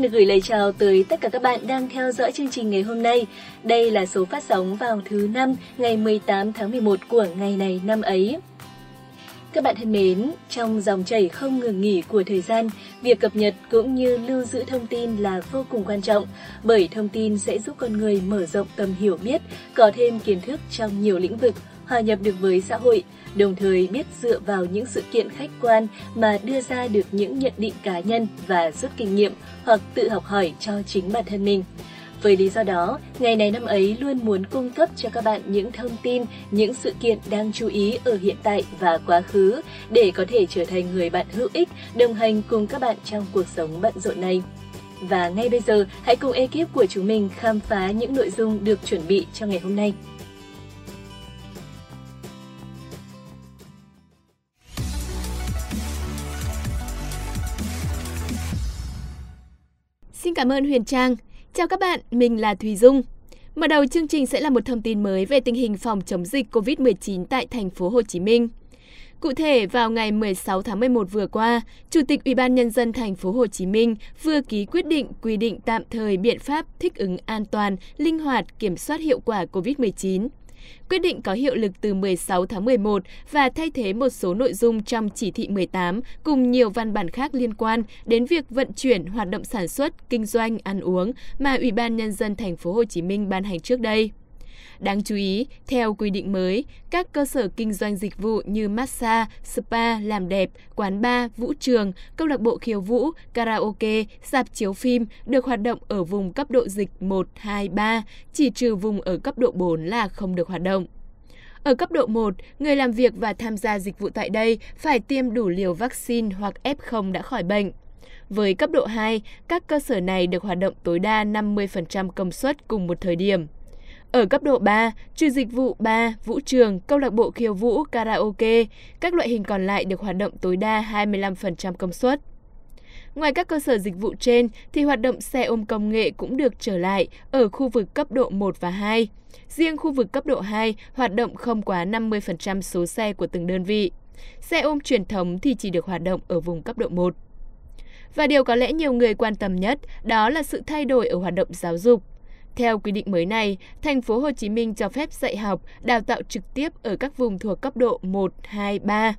Xin được gửi lời chào tới tất cả các bạn đang theo dõi chương trình ngày hôm nay. Đây là số phát sóng vào thứ năm ngày 18 tháng 11 của ngày này năm ấy. Các bạn thân mến, trong dòng chảy không ngừng nghỉ của thời gian, việc cập nhật cũng như lưu giữ thông tin là vô cùng quan trọng, bởi thông tin sẽ giúp con người mở rộng tầm hiểu biết, có thêm kiến thức trong nhiều lĩnh vực, hòa nhập được với xã hội, đồng thời biết dựa vào những sự kiện khách quan mà đưa ra được những nhận định cá nhân và rút kinh nghiệm hoặc tự học hỏi cho chính bản thân mình. Với lý do đó, ngày này năm ấy luôn muốn cung cấp cho các bạn những thông tin, những sự kiện đang chú ý ở hiện tại và quá khứ để có thể trở thành người bạn hữu ích, đồng hành cùng các bạn trong cuộc sống bận rộn này. Và ngay bây giờ, hãy cùng ekip của chúng mình khám phá những nội dung được chuẩn bị cho ngày hôm nay. Xin cảm ơn Huyền Trang. Chào các bạn, mình là Thùy Dung. Mở đầu chương trình sẽ là một thông tin mới về tình hình phòng chống dịch COVID-19 tại thành phố Hồ Chí Minh. Cụ thể, vào ngày 16 tháng 11 vừa qua, Chủ tịch Ủy ban nhân dân thành phố Hồ Chí Minh vừa ký quyết định quy định tạm thời biện pháp thích ứng an toàn, linh hoạt, kiểm soát hiệu quả COVID-19. Quyết định có hiệu lực từ 16 tháng 11 và thay thế một số nội dung trong chỉ thị 18 cùng nhiều văn bản khác liên quan đến việc vận chuyển hoạt động sản xuất, kinh doanh, ăn uống mà Ủy ban nhân dân thành phố Hồ Chí Minh ban hành trước đây. Đáng chú ý, theo quy định mới, các cơ sở kinh doanh dịch vụ như massage, spa, làm đẹp, quán bar, vũ trường, câu lạc bộ khiêu vũ, karaoke, dạp chiếu phim được hoạt động ở vùng cấp độ dịch 1, 2, 3, chỉ trừ vùng ở cấp độ 4 là không được hoạt động. Ở cấp độ 1, người làm việc và tham gia dịch vụ tại đây phải tiêm đủ liều vaccine hoặc F0 đã khỏi bệnh. Với cấp độ 2, các cơ sở này được hoạt động tối đa 50% công suất cùng một thời điểm. Ở cấp độ 3, trừ dịch vụ 3, vũ trường, câu lạc bộ khiêu vũ, karaoke, các loại hình còn lại được hoạt động tối đa 25% công suất. Ngoài các cơ sở dịch vụ trên thì hoạt động xe ôm công nghệ cũng được trở lại ở khu vực cấp độ 1 và 2. Riêng khu vực cấp độ 2 hoạt động không quá 50% số xe của từng đơn vị. Xe ôm truyền thống thì chỉ được hoạt động ở vùng cấp độ 1. Và điều có lẽ nhiều người quan tâm nhất đó là sự thay đổi ở hoạt động giáo dục. Theo quy định mới này, thành phố Hồ Chí Minh cho phép dạy học, đào tạo trực tiếp ở các vùng thuộc cấp độ 1, 2, 3.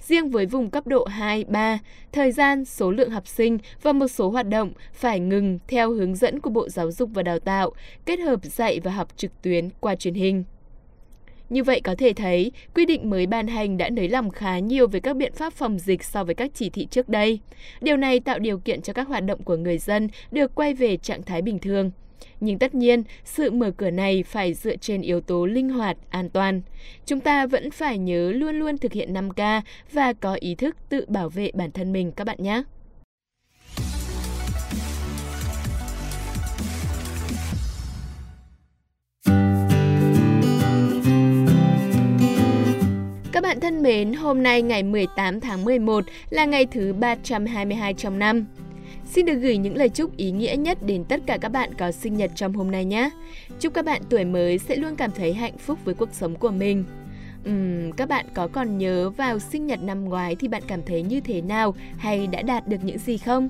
Riêng với vùng cấp độ 2, 3, thời gian, số lượng học sinh và một số hoạt động phải ngừng theo hướng dẫn của Bộ Giáo dục và Đào tạo, kết hợp dạy và học trực tuyến qua truyền hình. Như vậy có thể thấy, quy định mới ban hành đã nới lỏng khá nhiều về các biện pháp phòng dịch so với các chỉ thị trước đây. Điều này tạo điều kiện cho các hoạt động của người dân được quay về trạng thái bình thường. Nhưng tất nhiên, sự mở cửa này phải dựa trên yếu tố linh hoạt, an toàn. Chúng ta vẫn phải nhớ luôn luôn thực hiện 5K và có ý thức tự bảo vệ bản thân mình các bạn nhé. Các bạn thân mến, hôm nay ngày 18 tháng 11 là ngày thứ 322 trong năm. Xin được gửi những lời chúc ý nghĩa nhất đến tất cả các bạn có sinh nhật trong hôm nay nhé. Chúc các bạn tuổi mới sẽ luôn cảm thấy hạnh phúc với cuộc sống của mình. Uhm, các bạn có còn nhớ vào sinh nhật năm ngoái thì bạn cảm thấy như thế nào hay đã đạt được những gì không?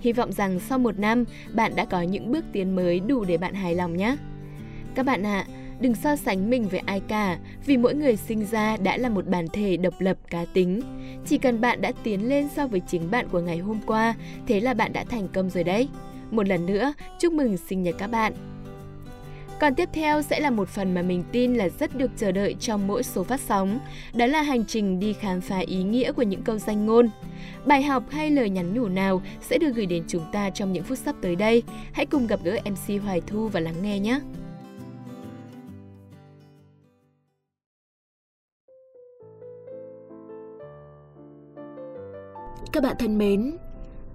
Hy vọng rằng sau một năm, bạn đã có những bước tiến mới đủ để bạn hài lòng nhé. Các bạn ạ, à, Đừng so sánh mình với ai cả, vì mỗi người sinh ra đã là một bản thể độc lập cá tính. Chỉ cần bạn đã tiến lên so với chính bạn của ngày hôm qua, thế là bạn đã thành công rồi đấy. Một lần nữa, chúc mừng sinh nhật các bạn. Còn tiếp theo sẽ là một phần mà mình tin là rất được chờ đợi trong mỗi số phát sóng, đó là hành trình đi khám phá ý nghĩa của những câu danh ngôn. Bài học hay lời nhắn nhủ nào sẽ được gửi đến chúng ta trong những phút sắp tới đây. Hãy cùng gặp gỡ MC Hoài Thu và lắng nghe nhé! Các bạn thân mến,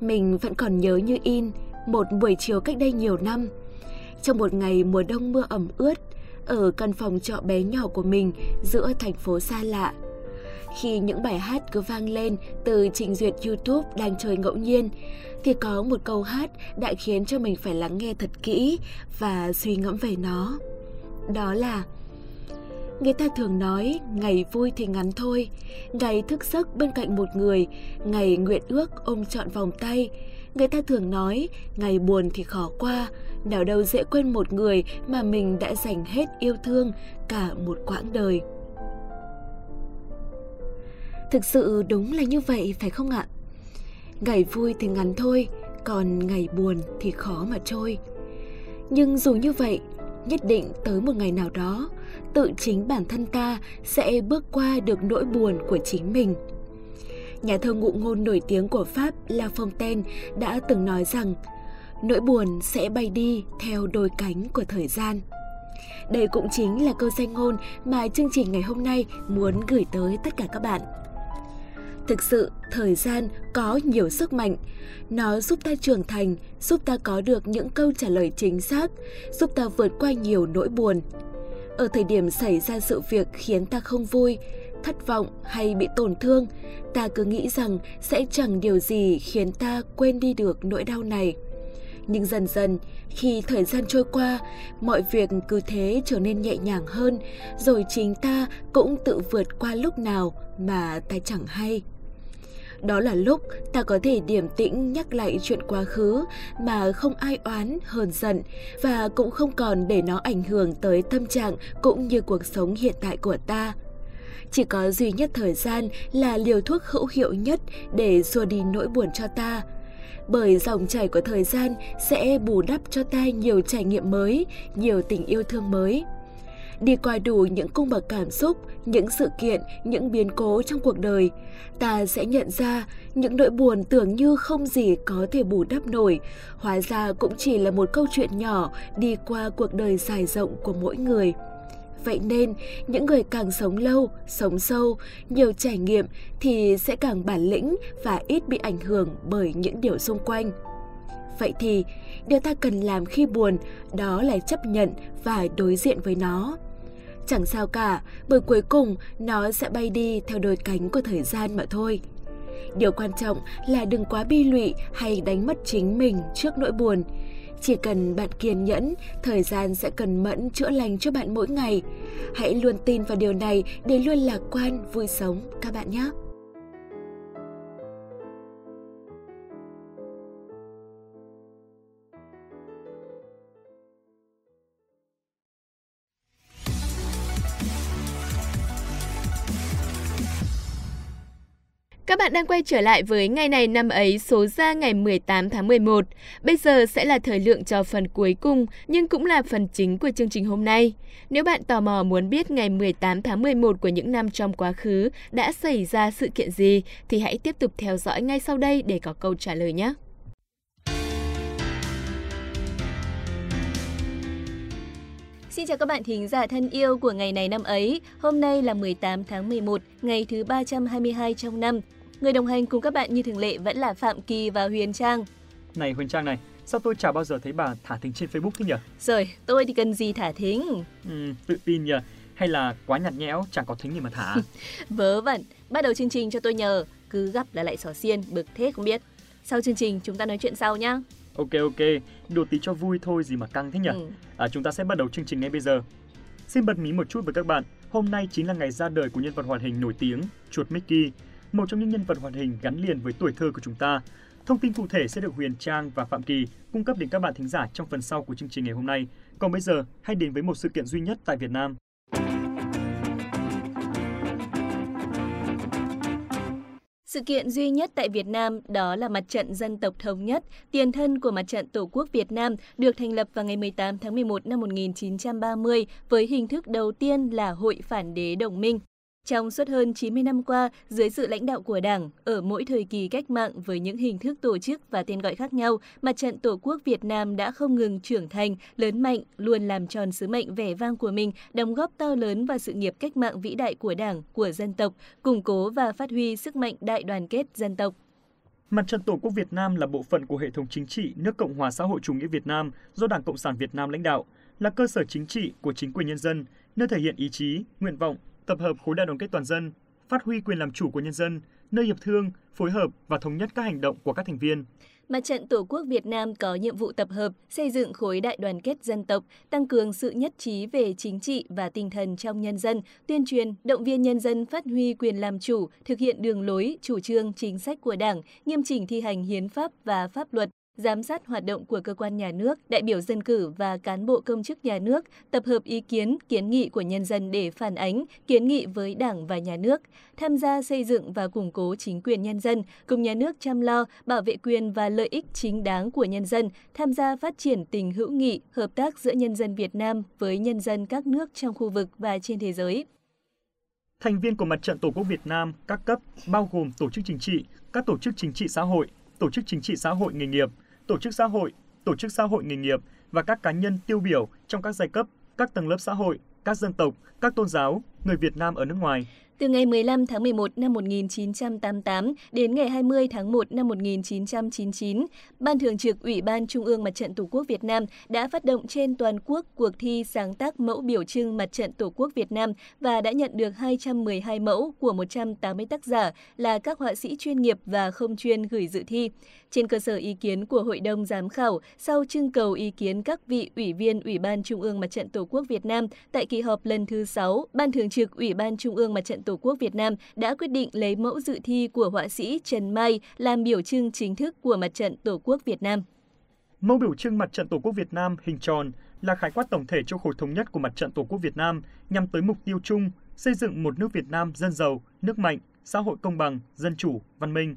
mình vẫn còn nhớ như in một buổi chiều cách đây nhiều năm. Trong một ngày mùa đông mưa ẩm ướt, ở căn phòng trọ bé nhỏ của mình giữa thành phố xa lạ. Khi những bài hát cứ vang lên từ trình duyệt YouTube đang chơi ngẫu nhiên, thì có một câu hát đã khiến cho mình phải lắng nghe thật kỹ và suy ngẫm về nó. Đó là Người ta thường nói ngày vui thì ngắn thôi, ngày thức giấc bên cạnh một người, ngày nguyện ước ôm trọn vòng tay, Người ta thường nói, ngày buồn thì khó qua, nào đâu dễ quên một người mà mình đã dành hết yêu thương cả một quãng đời. Thực sự đúng là như vậy phải không ạ? Ngày vui thì ngắn thôi, còn ngày buồn thì khó mà trôi. Nhưng dù như vậy, nhất định tới một ngày nào đó, tự chính bản thân ta sẽ bước qua được nỗi buồn của chính mình. Nhà thơ ngụ ngôn nổi tiếng của Pháp La Fontaine đã từng nói rằng nỗi buồn sẽ bay đi theo đôi cánh của thời gian. Đây cũng chính là câu danh ngôn mà chương trình ngày hôm nay muốn gửi tới tất cả các bạn. Thực sự, thời gian có nhiều sức mạnh. Nó giúp ta trưởng thành, giúp ta có được những câu trả lời chính xác, giúp ta vượt qua nhiều nỗi buồn. Ở thời điểm xảy ra sự việc khiến ta không vui, thất vọng hay bị tổn thương, ta cứ nghĩ rằng sẽ chẳng điều gì khiến ta quên đi được nỗi đau này. Nhưng dần dần, khi thời gian trôi qua, mọi việc cứ thế trở nên nhẹ nhàng hơn, rồi chính ta cũng tự vượt qua lúc nào mà ta chẳng hay. Đó là lúc ta có thể điểm tĩnh nhắc lại chuyện quá khứ mà không ai oán hờn giận và cũng không còn để nó ảnh hưởng tới tâm trạng cũng như cuộc sống hiện tại của ta. Chỉ có duy nhất thời gian là liều thuốc hữu hiệu nhất để xua đi nỗi buồn cho ta. Bởi dòng chảy của thời gian sẽ bù đắp cho ta nhiều trải nghiệm mới, nhiều tình yêu thương mới đi qua đủ những cung bậc cảm xúc, những sự kiện, những biến cố trong cuộc đời, ta sẽ nhận ra những nỗi buồn tưởng như không gì có thể bù đắp nổi, hóa ra cũng chỉ là một câu chuyện nhỏ đi qua cuộc đời dài rộng của mỗi người. Vậy nên, những người càng sống lâu, sống sâu, nhiều trải nghiệm thì sẽ càng bản lĩnh và ít bị ảnh hưởng bởi những điều xung quanh. Vậy thì, điều ta cần làm khi buồn đó là chấp nhận và đối diện với nó. Chẳng sao cả, bởi cuối cùng nó sẽ bay đi theo đôi cánh của thời gian mà thôi. Điều quan trọng là đừng quá bi lụy hay đánh mất chính mình trước nỗi buồn. Chỉ cần bạn kiên nhẫn, thời gian sẽ cần mẫn chữa lành cho bạn mỗi ngày. Hãy luôn tin vào điều này để luôn lạc quan, vui sống các bạn nhé. Các bạn đang quay trở lại với ngày này năm ấy số ra ngày 18 tháng 11. Bây giờ sẽ là thời lượng cho phần cuối cùng nhưng cũng là phần chính của chương trình hôm nay. Nếu bạn tò mò muốn biết ngày 18 tháng 11 của những năm trong quá khứ đã xảy ra sự kiện gì thì hãy tiếp tục theo dõi ngay sau đây để có câu trả lời nhé. Xin chào các bạn thính giả thân yêu của ngày này năm ấy. Hôm nay là 18 tháng 11, ngày thứ 322 trong năm. Người đồng hành cùng các bạn như thường lệ vẫn là Phạm Kỳ và Huyền Trang. Này Huyền Trang này, sao tôi chả bao giờ thấy bà thả thính trên Facebook thế nhỉ? Rồi, tôi thì cần gì thả thính? Ừ, tự tin nhỉ? Hay là quá nhạt nhẽo, chẳng có thính gì mà thả? Vớ vẩn, bắt đầu chương trình cho tôi nhờ, cứ gấp là lại xỏ xiên, bực thế không biết. Sau chương trình chúng ta nói chuyện sau nhá. Ok ok, đùa tí cho vui thôi gì mà căng thế nhỉ? Ừ. À, chúng ta sẽ bắt đầu chương trình ngay bây giờ. Xin bật mí một chút với các bạn, hôm nay chính là ngày ra đời của nhân vật hoạt hình nổi tiếng chuột Mickey một trong những nhân vật hoạt hình gắn liền với tuổi thơ của chúng ta. Thông tin cụ thể sẽ được Huyền Trang và Phạm Kỳ cung cấp đến các bạn thính giả trong phần sau của chương trình ngày hôm nay. Còn bây giờ, hãy đến với một sự kiện duy nhất tại Việt Nam. Sự kiện duy nhất tại Việt Nam đó là Mặt trận Dân tộc Thống nhất, tiền thân của Mặt trận Tổ quốc Việt Nam, được thành lập vào ngày 18 tháng 11 năm 1930 với hình thức đầu tiên là Hội Phản đế Đồng minh. Trong suốt hơn 90 năm qua, dưới sự lãnh đạo của Đảng, ở mỗi thời kỳ cách mạng với những hình thức tổ chức và tên gọi khác nhau, Mặt trận Tổ quốc Việt Nam đã không ngừng trưởng thành, lớn mạnh, luôn làm tròn sứ mệnh vẻ vang của mình, đóng góp to lớn vào sự nghiệp cách mạng vĩ đại của Đảng, của dân tộc, củng cố và phát huy sức mạnh đại đoàn kết dân tộc. Mặt trận Tổ quốc Việt Nam là bộ phận của hệ thống chính trị nước Cộng hòa xã hội chủ nghĩa Việt Nam do Đảng Cộng sản Việt Nam lãnh đạo, là cơ sở chính trị của chính quyền nhân dân, nơi thể hiện ý chí, nguyện vọng, tập hợp khối đại đoàn kết toàn dân, phát huy quyền làm chủ của nhân dân, nơi hiệp thương, phối hợp và thống nhất các hành động của các thành viên. Mặt trận Tổ quốc Việt Nam có nhiệm vụ tập hợp, xây dựng khối đại đoàn kết dân tộc, tăng cường sự nhất trí về chính trị và tinh thần trong nhân dân, tuyên truyền, động viên nhân dân phát huy quyền làm chủ, thực hiện đường lối, chủ trương, chính sách của Đảng, nghiêm chỉnh thi hành hiến pháp và pháp luật, giám sát hoạt động của cơ quan nhà nước, đại biểu dân cử và cán bộ công chức nhà nước, tập hợp ý kiến, kiến nghị của nhân dân để phản ánh, kiến nghị với Đảng và nhà nước, tham gia xây dựng và củng cố chính quyền nhân dân, cùng nhà nước chăm lo, bảo vệ quyền và lợi ích chính đáng của nhân dân, tham gia phát triển tình hữu nghị, hợp tác giữa nhân dân Việt Nam với nhân dân các nước trong khu vực và trên thế giới. Thành viên của Mặt trận Tổ quốc Việt Nam các cấp bao gồm tổ chức chính trị, các tổ chức chính trị xã hội, tổ chức chính trị xã hội nghề nghiệp, tổ chức xã hội, tổ chức xã hội nghề nghiệp và các cá nhân tiêu biểu trong các giai cấp, các tầng lớp xã hội, các dân tộc, các tôn giáo, người Việt Nam ở nước ngoài từ ngày 15 tháng 11 năm 1988 đến ngày 20 tháng 1 năm 1999, Ban Thường trực Ủy ban Trung ương Mặt trận Tổ quốc Việt Nam đã phát động trên toàn quốc cuộc thi sáng tác mẫu biểu trưng Mặt trận Tổ quốc Việt Nam và đã nhận được 212 mẫu của 180 tác giả là các họa sĩ chuyên nghiệp và không chuyên gửi dự thi. Trên cơ sở ý kiến của Hội đồng Giám khảo, sau trưng cầu ý kiến các vị Ủy viên Ủy ban Trung ương Mặt trận Tổ quốc Việt Nam tại kỳ họp lần thứ 6, Ban Thường trực Ủy ban Trung ương Mặt trận Tổ quốc Việt Nam đã quyết định lấy mẫu dự thi của họa sĩ Trần Mai làm biểu trưng chính thức của Mặt trận Tổ quốc Việt Nam. Mẫu biểu trưng Mặt trận Tổ quốc Việt Nam hình tròn là khái quát tổng thể cho khối thống nhất của Mặt trận Tổ quốc Việt Nam nhằm tới mục tiêu chung xây dựng một nước Việt Nam dân giàu, nước mạnh, xã hội công bằng, dân chủ, văn minh.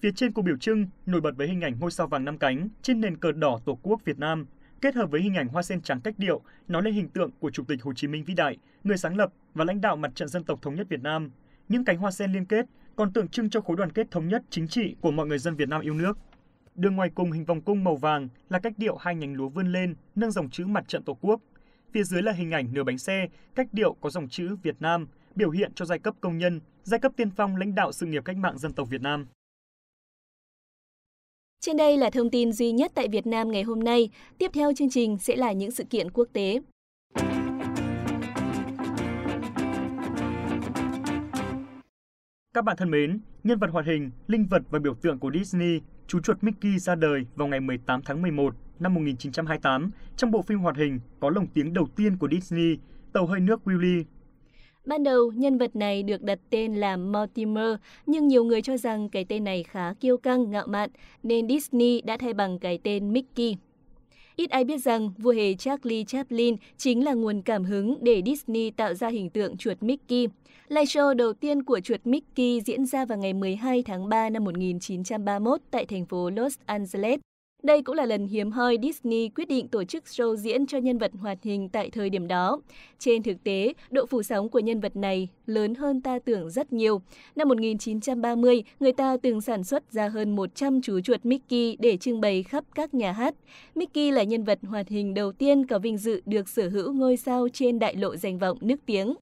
Phía trên của biểu trưng nổi bật với hình ảnh ngôi sao vàng năm cánh trên nền cờ đỏ Tổ quốc Việt Nam, kết hợp với hình ảnh hoa sen trắng cách điệu, nói lên hình tượng của Chủ tịch Hồ Chí Minh vĩ đại, người sáng lập và lãnh đạo Mặt trận Dân tộc Thống nhất Việt Nam. Những cánh hoa sen liên kết còn tượng trưng cho khối đoàn kết thống nhất chính trị của mọi người dân Việt Nam yêu nước. Đường ngoài cùng hình vòng cung màu vàng là cách điệu hai nhánh lúa vươn lên, nâng dòng chữ Mặt trận Tổ quốc. Phía dưới là hình ảnh nửa bánh xe, cách điệu có dòng chữ Việt Nam, biểu hiện cho giai cấp công nhân, giai cấp tiên phong lãnh đạo sự nghiệp cách mạng dân tộc Việt Nam. Trên đây là thông tin duy nhất tại Việt Nam ngày hôm nay. Tiếp theo chương trình sẽ là những sự kiện quốc tế. Các bạn thân mến, nhân vật hoạt hình, linh vật và biểu tượng của Disney, chú chuột Mickey ra đời vào ngày 18 tháng 11 năm 1928 trong bộ phim hoạt hình có lồng tiếng đầu tiên của Disney, Tàu hơi nước Willy Ban đầu, nhân vật này được đặt tên là Mortimer, nhưng nhiều người cho rằng cái tên này khá kiêu căng, ngạo mạn, nên Disney đã thay bằng cái tên Mickey. Ít ai biết rằng vua hề Charlie Chaplin chính là nguồn cảm hứng để Disney tạo ra hình tượng chuột Mickey. Live show đầu tiên của chuột Mickey diễn ra vào ngày 12 tháng 3 năm 1931 tại thành phố Los Angeles. Đây cũng là lần hiếm hoi Disney quyết định tổ chức show diễn cho nhân vật hoạt hình tại thời điểm đó. Trên thực tế, độ phủ sóng của nhân vật này lớn hơn ta tưởng rất nhiều. Năm 1930, người ta từng sản xuất ra hơn 100 chú chuột Mickey để trưng bày khắp các nhà hát. Mickey là nhân vật hoạt hình đầu tiên có vinh dự được sở hữu ngôi sao trên đại lộ danh vọng nước tiếng.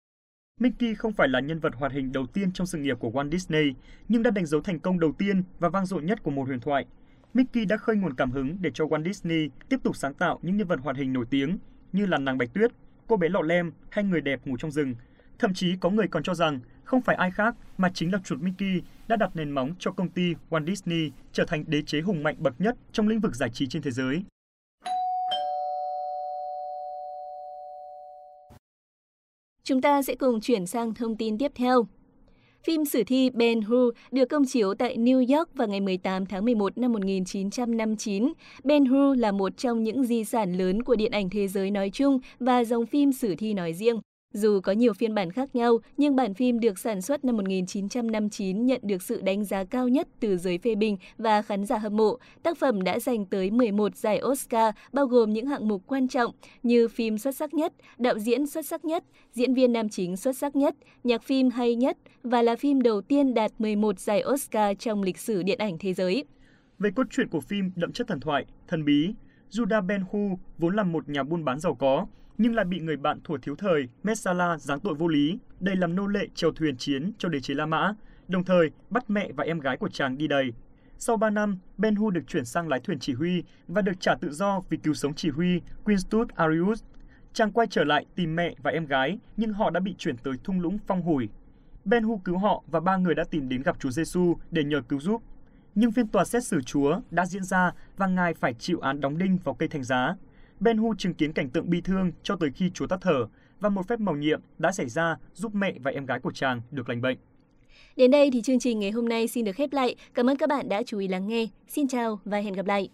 Mickey không phải là nhân vật hoạt hình đầu tiên trong sự nghiệp của Walt Disney, nhưng đã đánh dấu thành công đầu tiên và vang dội nhất của một huyền thoại Mickey đã khơi nguồn cảm hứng để cho Walt Disney tiếp tục sáng tạo những nhân vật hoạt hình nổi tiếng như là nàng Bạch Tuyết, cô bé lọ lem hay người đẹp ngủ trong rừng. Thậm chí có người còn cho rằng không phải ai khác mà chính là chuột Mickey đã đặt nền móng cho công ty Walt Disney trở thành đế chế hùng mạnh bậc nhất trong lĩnh vực giải trí trên thế giới. Chúng ta sẽ cùng chuyển sang thông tin tiếp theo. Phim sử thi Ben Hur được công chiếu tại New York vào ngày 18 tháng 11 năm 1959. Ben Hur là một trong những di sản lớn của điện ảnh thế giới nói chung và dòng phim sử thi nói riêng. Dù có nhiều phiên bản khác nhau, nhưng bản phim được sản xuất năm 1959 nhận được sự đánh giá cao nhất từ giới phê bình và khán giả hâm mộ. Tác phẩm đã giành tới 11 giải Oscar, bao gồm những hạng mục quan trọng như phim xuất sắc nhất, đạo diễn xuất sắc nhất, diễn viên nam chính xuất sắc nhất, nhạc phim hay nhất và là phim đầu tiên đạt 11 giải Oscar trong lịch sử điện ảnh thế giới. Về cốt truyện của phim đậm chất thần thoại, thần bí, Judah Ben-Hu vốn là một nhà buôn bán giàu có, nhưng lại bị người bạn thủa thiếu thời Messala giáng tội vô lý, đầy làm nô lệ chèo thuyền chiến cho đế chế La Mã, đồng thời bắt mẹ và em gái của chàng đi đầy. Sau 3 năm, Ben Hu được chuyển sang lái thuyền chỉ huy và được trả tự do vì cứu sống chỉ huy Quinstus Arius. Chàng quay trở lại tìm mẹ và em gái, nhưng họ đã bị chuyển tới thung lũng phong hủi. Ben Hu cứu họ và ba người đã tìm đến gặp Chúa Giêsu để nhờ cứu giúp. Nhưng phiên tòa xét xử Chúa đã diễn ra và Ngài phải chịu án đóng đinh vào cây thành giá. Ben Hu chứng kiến cảnh tượng bi thương cho tới khi Chúa tắt thở và một phép màu nhiệm đã xảy ra giúp mẹ và em gái của chàng được lành bệnh. Đến đây thì chương trình ngày hôm nay xin được khép lại. Cảm ơn các bạn đã chú ý lắng nghe. Xin chào và hẹn gặp lại.